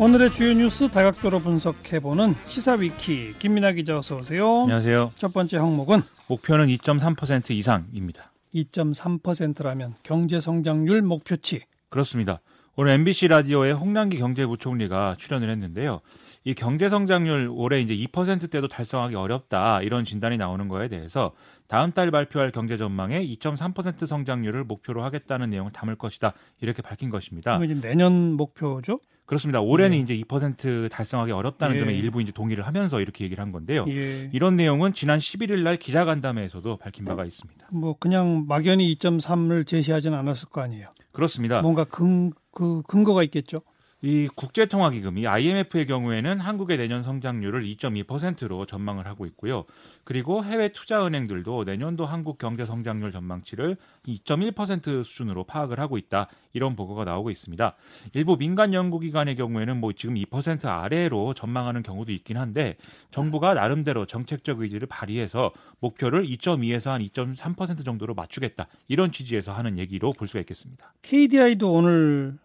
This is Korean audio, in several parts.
오늘의 주요 뉴스 다각도로 분석해보는 시사위키 김민아 기자 어서 오세요. 안녕하세요. 첫 번째 항목은 목표는 2.3% 이상입니다. 2.3%라면 경제 성장률 목표치. 그렇습니다. 오늘 MBC 라디오에 홍남기 경제부총리가 출연을 했는데요. 이 경제 성장률 올해 이제 2%대도 달성하기 어렵다 이런 진단이 나오는 거에 대해서 다음 달 발표할 경제 전망에 2.3% 성장률을 목표로 하겠다는 내용을 담을 것이다 이렇게 밝힌 것입니다. 이제 내년 목표죠? 그렇습니다. 올해는 예. 이제 2% 달성하기 어렵다는 예. 점에 일부 이제 동의를 하면서 이렇게 얘기를 한 건데요. 예. 이런 내용은 지난 11일 날 기자간담회에서도 밝힌 바가 있습니다. 뭐 그냥 막연히 2.3을 제시하지는 않았을 거 아니에요. 그렇습니다. 뭔가 근, 그 근거가 있겠죠. 이 국제통화기금이 IMF의 경우에는 한국의 내년 성장률을 2.2%로 전망을 하고 있고요. 그리고 해외 투자은행들도 내년도 한국 경제 성장률 전망치를 2.1% 수준으로 파악을 하고 있다. 이런 보고가 나오고 있습니다. 일부 민간 연구기관의 경우에는 뭐 지금 2% 아래로 전망하는 경우도 있긴 한데 정부가 나름대로 정책적 의지를 발휘해서 목표를 2.2에서 한 2.3% 정도로 맞추겠다. 이런 취지에서 하는 얘기로 볼 수가 있겠습니다. KDI도 오늘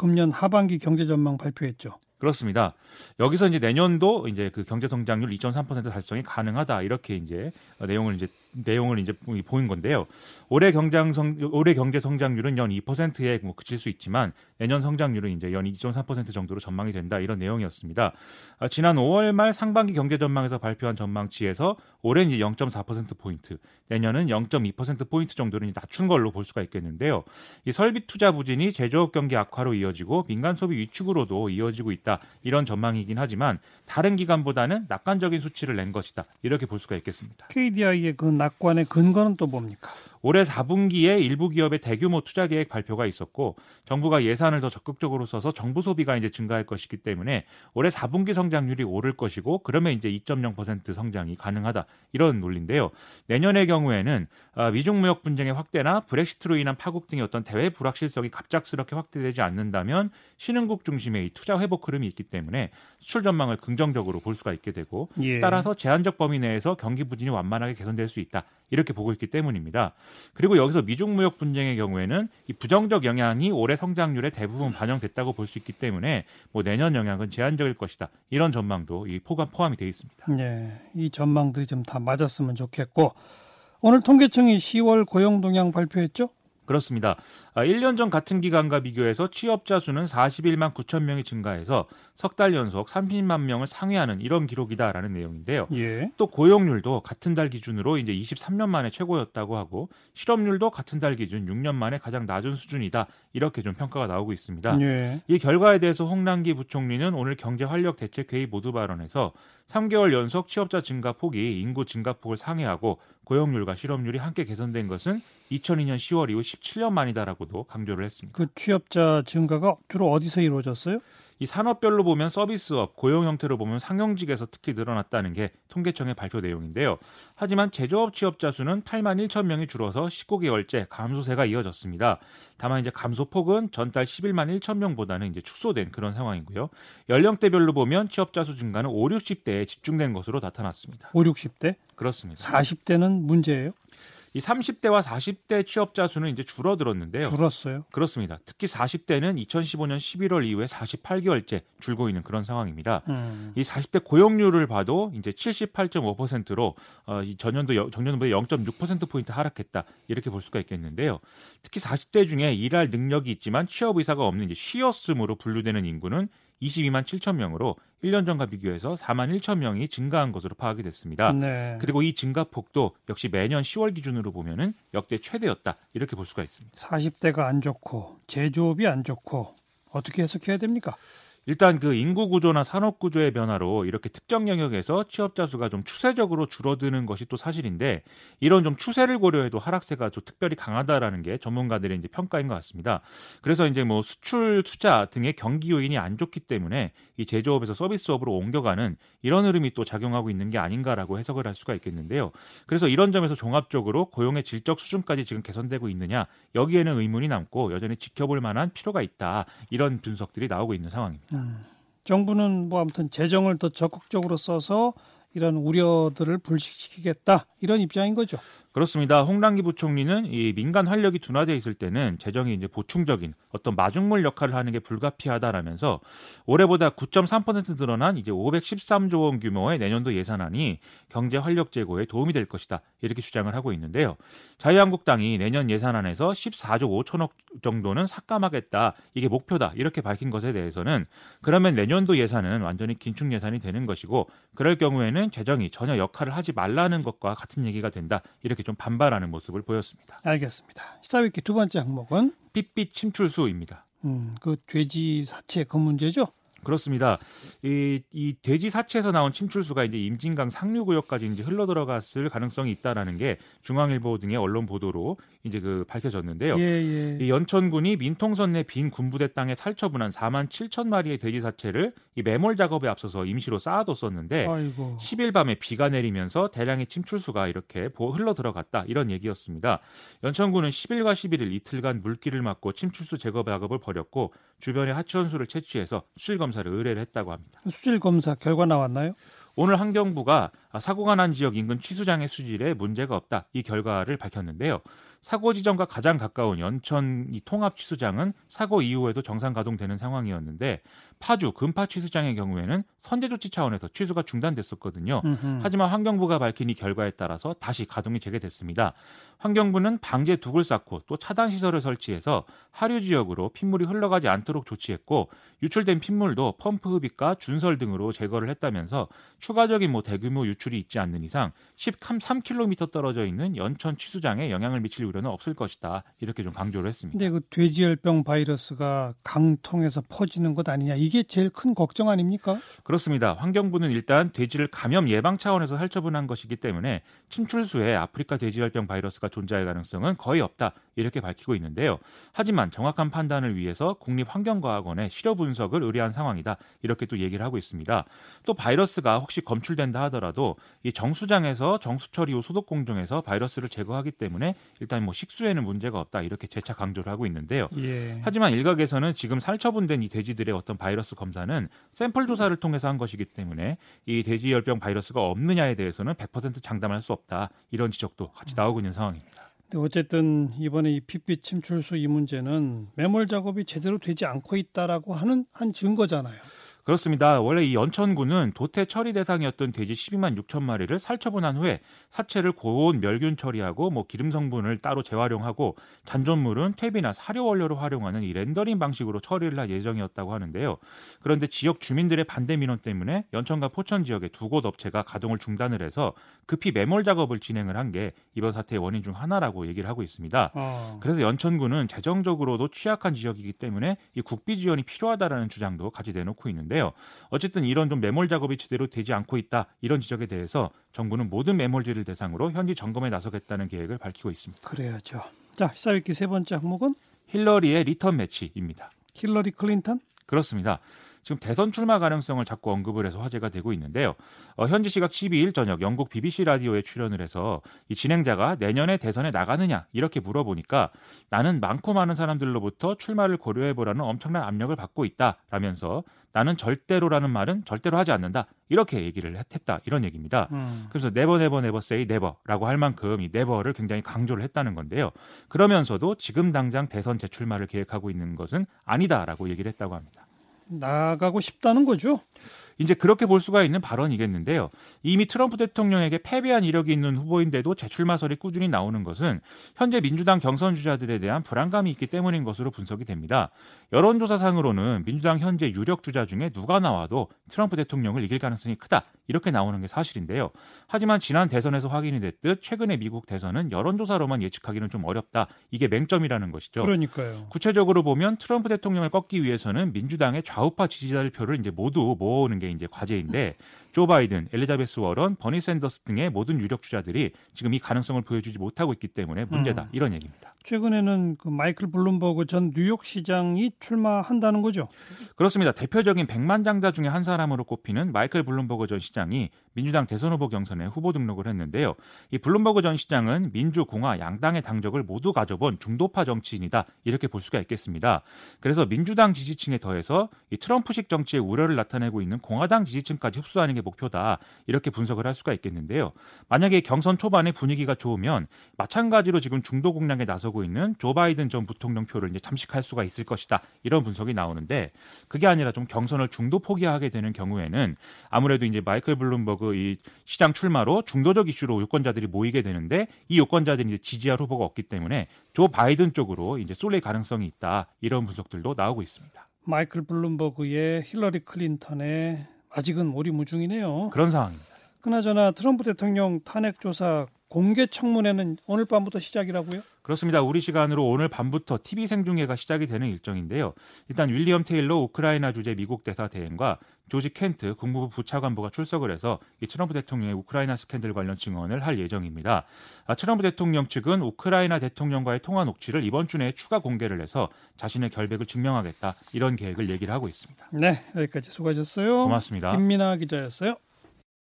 금년 하반기 경제 전망 발표했죠. 그렇습니다. 여기서 이제 내년도 이제 그 경제 성장률 2.3% 달성이 가능하다 이렇게 이제 내용을 이제 내용을 이제 보인 건데요. 올해 경장 성 올해 경제 성장률은 연 2%에 뭐 그칠 수 있지만 내년 성장률은 이제 연2.3% 정도로 전망이 된다 이런 내용이었습니다. 아, 지난 5월 말 상반기 경제 전망에서 발표한 전망치에서 올해는 이제 0.4% 포인트, 내년은 0.2% 포인트 정도는 낮춘 걸로 볼 수가 있겠는데요. 이 설비 투자 부진이 제조업 경기 악화로 이어지고 민간 소비 위축으로도 이어지고 있다 이런 전망이긴 하지만 다른 기간보다는 낙관적인 수치를 낸 것이다 이렇게 볼 수가 있겠습니다. KDI의 그 낙관의 근거는 또 뭡니까? 올해 4분기에 일부 기업의 대규모 투자 계획 발표가 있었고 정부가 예산을 더 적극적으로 써서 정부 소비가 이제 증가할 것이기 때문에 올해 4분기 성장률이 오를 것이고 그러면 이제 2.0% 성장이 가능하다 이런 논리인데요. 내년의 경우에는 아, 미중 무역 분쟁의 확대나 브렉시트로 인한 파국 등의 어떤 대외 불확실성이 갑작스럽게 확대되지 않는다면 신흥국 중심의 이 투자 회복 흐름이 있기 때문에 수출 전망을 긍정적으로 볼 수가 있게 되고 예. 따라서 제한적 범위 내에서 경기 부진이 완만하게 개선될 수 있다 이렇게 보고 있기 때문입니다. 그리고 여기서 미중 무역 분쟁의 경우에는 이 부정적 영향이 올해 성장률에 대부분 반영됐다고 볼 수 있기 때문에 뭐 내년 영향은 제한적일 것이다. 이런 전망도 이 포함 포함이 되어 있습니다. 네, 이 전망들이 좀 다 맞았으면 좋겠고 오늘 통계청이 10월 고용 동향 발표했죠? 그렇습니다. 1년 아, 전 같은 기간과 비교해서 취업자 수는 41만 9천 명이 증가해서 석 달 연속 30만 명을 상회하는 이런 기록이다라는 내용인데요. 예. 또 고용률도 같은 달 기준으로 이제 23년 만에 최고였다고 하고 실업률도 같은 달 기준 6년 만에 가장 낮은 수준이다. 이렇게 좀 평가가 나오고 있습니다. 예. 이 결과에 대해서 홍남기 부총리는 오늘 경제 활력 대책 회의 모두 발언에서 3개월 연속 취업자 증가 폭이 인구 증가폭을 상회하고 고용률과 실업률이 함께 개선된 것은 2002년 10월 이후 17년 만이다라고도 강조를 했습니다. 그 취업자 증가가 주로 어디서 이루어졌어요? 이 산업별로 보면 서비스업, 고용 형태로 보면 상용직에서 특히 늘어났다는 게 통계청의 발표 내용인데요. 하지만 제조업 취업자 수는 8만 1천 명이 줄어서 19개월째 감소세가 이어졌습니다. 다만 이제 감소폭은 전달 11만 1천 명보다는 이제 축소된 그런 상황이고요. 연령대별로 보면 취업자 수 증가는 5, 60대에 집중된 것으로 나타났습니다. 5, 60대? 그렇습니다. 40대는 문제예요? 이 30대와 40대 취업자 수는 이제 줄어들었는데요. 줄었어요? 그렇습니다. 특히 40대는 2015년 11월 이후에 48개월째 줄고 있는 그런 상황입니다. 음. 이 40대 고용률을 봐도 이제 78.5%로 어, 이 전년도 전년도보다 0.6% 포인트 하락했다 이렇게 볼 수가 있겠는데요. 특히 40대 중에 일할 능력이 있지만 취업 의사가 없는 이제 쉬었음으로 분류되는 인구는 22만 7천 명으로 1년 전과 비교해서 4만 1천 명이 증가한 것으로 파악이 됐습니다. 네. 그리고 이 증가폭도 역시 매년 10월 기준으로 보면은 역대 최대였다. 이렇게 볼 수가 있습니다. 40대가 안 좋고 제조업이 안 좋고 어떻게 해석해야 됩니까? 일단 그 인구 구조나 산업 구조의 변화로 이렇게 특정 영역에서 취업자 수가 좀 추세적으로 줄어드는 것이 또 사실인데 이런 좀 추세를 고려해도 하락세가 좀 특별히 강하다라는 게 전문가들의 이제 평가인 것 같습니다. 그래서 이제 뭐 수출 투자 등의 경기 요인이 안 좋기 때문에 이 제조업에서 서비스업으로 옮겨가는 이런 흐름이 또 작용하고 있는 게 아닌가라고 해석을 할 수가 있겠는데요. 그래서 이런 점에서 종합적으로 고용의 질적 수준까지 지금 개선되고 있느냐 여기에는 의문이 남고 여전히 지켜볼 만한 필요가 있다 이런 분석들이 나오고 있는 상황입니다. 음, 정부는 뭐 아무튼 재정을 더 적극적으로 써서 이런 우려들을 불식시키겠다 이런 입장인 거죠. 그렇습니다. 홍남기 부총리는 이 민간 활력이 둔화돼 있을 때는 재정이 이제 보충적인 어떤 마중물 역할을 하는 게 불가피하다라면서 올해보다 9.3% 늘어난 이제 513조 원 규모의 내년도 예산안이 경제 활력 제고에 도움이 될 것이다. 이렇게 주장을 하고 있는데요. 자유한국당이 내년 예산안에서 14조 5천억 정도는 삭감하겠다. 이게 목표다. 이렇게 밝힌 것에 대해서는 그러면 내년도 예산은 완전히 긴축 예산이 되는 것이고 그럴 경우에는 재정이 전혀 역할을 하지 말라는 것과 같은 얘기가 된다. 이렇게 좀 반발하는 모습을 보였습니다. 알겠습니다. 시사위키 두 번째 항목은 핏빛 침출수입니다. 음, 그 돼지 사체 그 문제죠? 그렇습니다. 이, 이 돼지 사체에서 나온 침출수가 이제 임진강 상류구역까지 이제 흘러 들어갔을 가능성이 있다라는 게 중앙일보 등의 언론 보도로 이제 그 밝혀졌는데요. 예, 예. 이 연천군이 민통선 내 빈 군부대 땅에 살처분한 4만 7천 마리의 돼지 사체를 이 매몰 작업에 앞서서 임시로 쌓아뒀었는데 아이고. 10일 밤에 비가 내리면서 대량의 침출수가 이렇게 흘러 들어갔다 이런 얘기였습니다. 연천군은 10일과 11일 이틀간 물길을 막고 침출수 제거 작업을 벌였고 주변의 하천수를 채취해서 수질 검 사를 의뢰를 했다고 합니다. 수질 검사 결과 나왔나요? 오늘 환경부가 사고가 난 지역 인근 취수장의 수질에 문제가 없다 이 결과를 밝혔는데요. 사고 지점과 가장 가까운 연천 이 통합 취수장은 사고 이후에도 정상 가동되는 상황이었는데 파주 금파 취수장의 경우에는 선제 조치 차원에서 취수가 중단됐었거든요. 음흠. 하지만 환경부가 밝힌 이 결과에 따라서 다시 가동이 재개됐습니다. 환경부는 방제 둑을 쌓고 또 차단 시설을 설치해서 하류 지역으로 핏물이 흘러가지 않도록 조치했고 유출된 핏물도 펌프 흡입과 준설 등으로 제거를 했다면서 추가적인 뭐 대규모 유출이 있지 않는 이상 13km 떨어져 있는 연천 취수장에 영향을 미칠 우려는 없을 것이다. 이렇게 좀 강조를 했습니다. 근데 그 돼지열병 바이러스가 강통에서 퍼지는 것 아니냐 이게 제일 큰 걱정 아닙니까? 그렇습니다. 환경부는 일단 돼지를 감염 예방 차원에서 살처분한 것이기 때문에 침출수에 아프리카 돼지열병 바이러스가 존재할 가능성은 거의 없다. 이렇게 밝히고 있는데요. 하지만 정확한 판단을 위해서 국립환경과학원에 시료 분석을 의뢰한 상황이다. 이렇게 또 얘기를 하고 있습니다. 또 바이러스가 혹시 검출된다 하더라도 이 정수장에서 정수처리 후 소독 공정에서 바이러스를 제거하기 때문에 일단 뭐 식수에는 문제가 없다. 이렇게 재차 강조를 하고 있는데요. 예. 하지만 일각에서는 지금 살처분된 이 돼지들의 어떤 바이러스 검사는 샘플 조사를 통해서 한 것이기 때문에 이 돼지 열병 바이러스가 없느냐에 대해서는 100% 장담할 수 없다. 이런 지적도 같이 나오고 있는 상황입니다. 근데 어쨌든 이번에 이 핏빛 침출수 이 문제는 매몰 작업이 제대로 되지 않고 있다라고 하는 한 증거잖아요. 그렇습니다. 원래 이 연천군은 도태 처리 대상이었던 돼지 12만 6천 마리를 살처분한 후에 사체를 고온 멸균 처리하고 뭐 기름 성분을 따로 재활용하고 잔존물은 퇴비나 사료 원료로 활용하는 이 렌더링 방식으로 처리를 할 예정이었다고 하는데요. 그런데 지역 주민들의 반대 민원 때문에 연천과 포천 지역의 두 곳 업체가 가동을 중단을 해서 급히 매몰 작업을 진행을 한 게 이번 사태의 원인 중 하나라고 얘기를 하고 있습니다. 어. 그래서 연천군은 재정적으로도 취약한 지역이기 때문에 이 국비 지원이 필요하다라는 주장도 같이 내놓고 있는데요. 어쨌든 이런 좀 매몰 작업이 제대로 되지 않고 있다 이런 지적에 대해서 정부는 모든 매몰지를 대상으로 현지 점검에 나서겠다는 계획을 밝히고 있습니다. 그래야죠. 자, 시사위키 세 번째 항목은 힐러리의 리턴 매치입니다. 힐러리 클린턴? 그렇습니다. 지금 대선 출마 가능성을 자꾸 언급을 해서 화제가 되고 있는데요. 어, 현지 시각 12일 저녁 영국 BBC 라디오에 출연을 해서 이 진행자가 내년에 대선에 나가느냐 이렇게 물어보니까 나는 많고 많은 사람들로부터 출마를 고려해 보라는 엄청난 압력을 받고 있다라면서 나는 절대로라는 말은 절대로 하지 않는다 이렇게 얘기를 했다 이런 얘기입니다. 음. 그래서 never never never say never라고 할 만큼 이 never를 굉장히 강조를 했다는 건데요. 그러면서도 지금 당장 대선 재출마를 계획하고 있는 것은 아니다라고 얘기를 했다고 합니다. 나가고 싶다는 거죠. 이제 그렇게 볼 수가 있는 발언이겠는데요. 이미 트럼프 대통령에게 패배한 이력이 있는 후보인데도 재출마설이 꾸준히 나오는 것은 현재 민주당 경선 주자들에 대한 불안감이 있기 때문인 것으로 분석이 됩니다. 여론조사상으로는 민주당 현재 유력 주자 중에 누가 나와도 트럼프 대통령을 이길 가능성이 크다. 이렇게 나오는 게 사실인데요. 하지만 지난 대선에서 확인이 됐듯 최근의 미국 대선은 여론조사로만 예측하기는 좀 어렵다. 이게 맹점이라는 것이죠. 그러니까요. 구체적으로 보면 트럼프 대통령을 꺾기 위해서는 민주당의 좌우파 지지자들 표를 이제 모두 모으는 게 이제 과제인데 조 바이든, 엘리자베스 워런, 버니 샌더스 등의 모든 유력 주자들이 지금 이 가능성을 보여주지 못하고 있기 때문에 문제다 음. 이런 얘기입니다. 최근에는 그 마이클 블룸버그 전 뉴욕 시장이 출마한다는 거죠. 그렇습니다. 대표적인 백만장자 중에 한 사람으로 꼽히는 마이클 블룸버그 전 시장이 민주당 대선 후보 경선에 후보 등록을 했는데요. 이 블룸버그 전 시장은 민주, 공화, 양당의 당적을 모두 가져본 중도파 정치인이다 이렇게 볼 수가 있겠습니다. 그래서 민주당 지지층에 더해서 이 트럼프식 정치의 우려를 나타내고 있는 공화당 지지층까지 흡수하는 게 목표다. 이렇게 분석을 할 수가 있겠는데요. 만약에 경선 초반에 분위기가 좋으면 마찬가지로 지금 중도 공략에 나서고 있는 조 바이든 전 부통령 표를 이제 잠식할 수가 있을 것이다. 이런 분석이 나오는데 그게 아니라 좀 경선을 중도 포기하게 되는 경우에는 아무래도 이제 마이클 블룸버그 이 시장 출마로 중도적 이슈로 유권자들이 모이게 되는데 이 유권자들이 지지할 후보가 없기 때문에 조 바이든 쪽으로 이제 쏠릴 가능성이 있다. 이런 분석들도 나오고 있습니다. 마이클 블룸버그에 힐러리 클린턴에 아직은 오리무중이네요. 그런 상황입니다. 그나저나 트럼프 대통령 탄핵 조사 공개 청문회는 오늘 밤부터 시작이라고요? 그렇습니다. 우리 시간으로 오늘 밤부터 TV 생중계가 시작이 되는 일정인데요. 일단 윌리엄 테일러 우크라이나 주재 미국 대사 대행과 조지 켄트 국무부 부차관보가 출석을 해서 이 트럼프 대통령의 우크라이나 스캔들 관련 증언을 할 예정입니다. 아, 트럼프 대통령 측은 우크라이나 대통령과의 통화 녹취를 이번 주 내에 추가 공개를 해서 자신의 결백을 증명하겠다 이런 계획을 얘기를 하고 있습니다. 네, 여기까지 수고하셨어요. 고맙습니다. 김민아 기자였어요.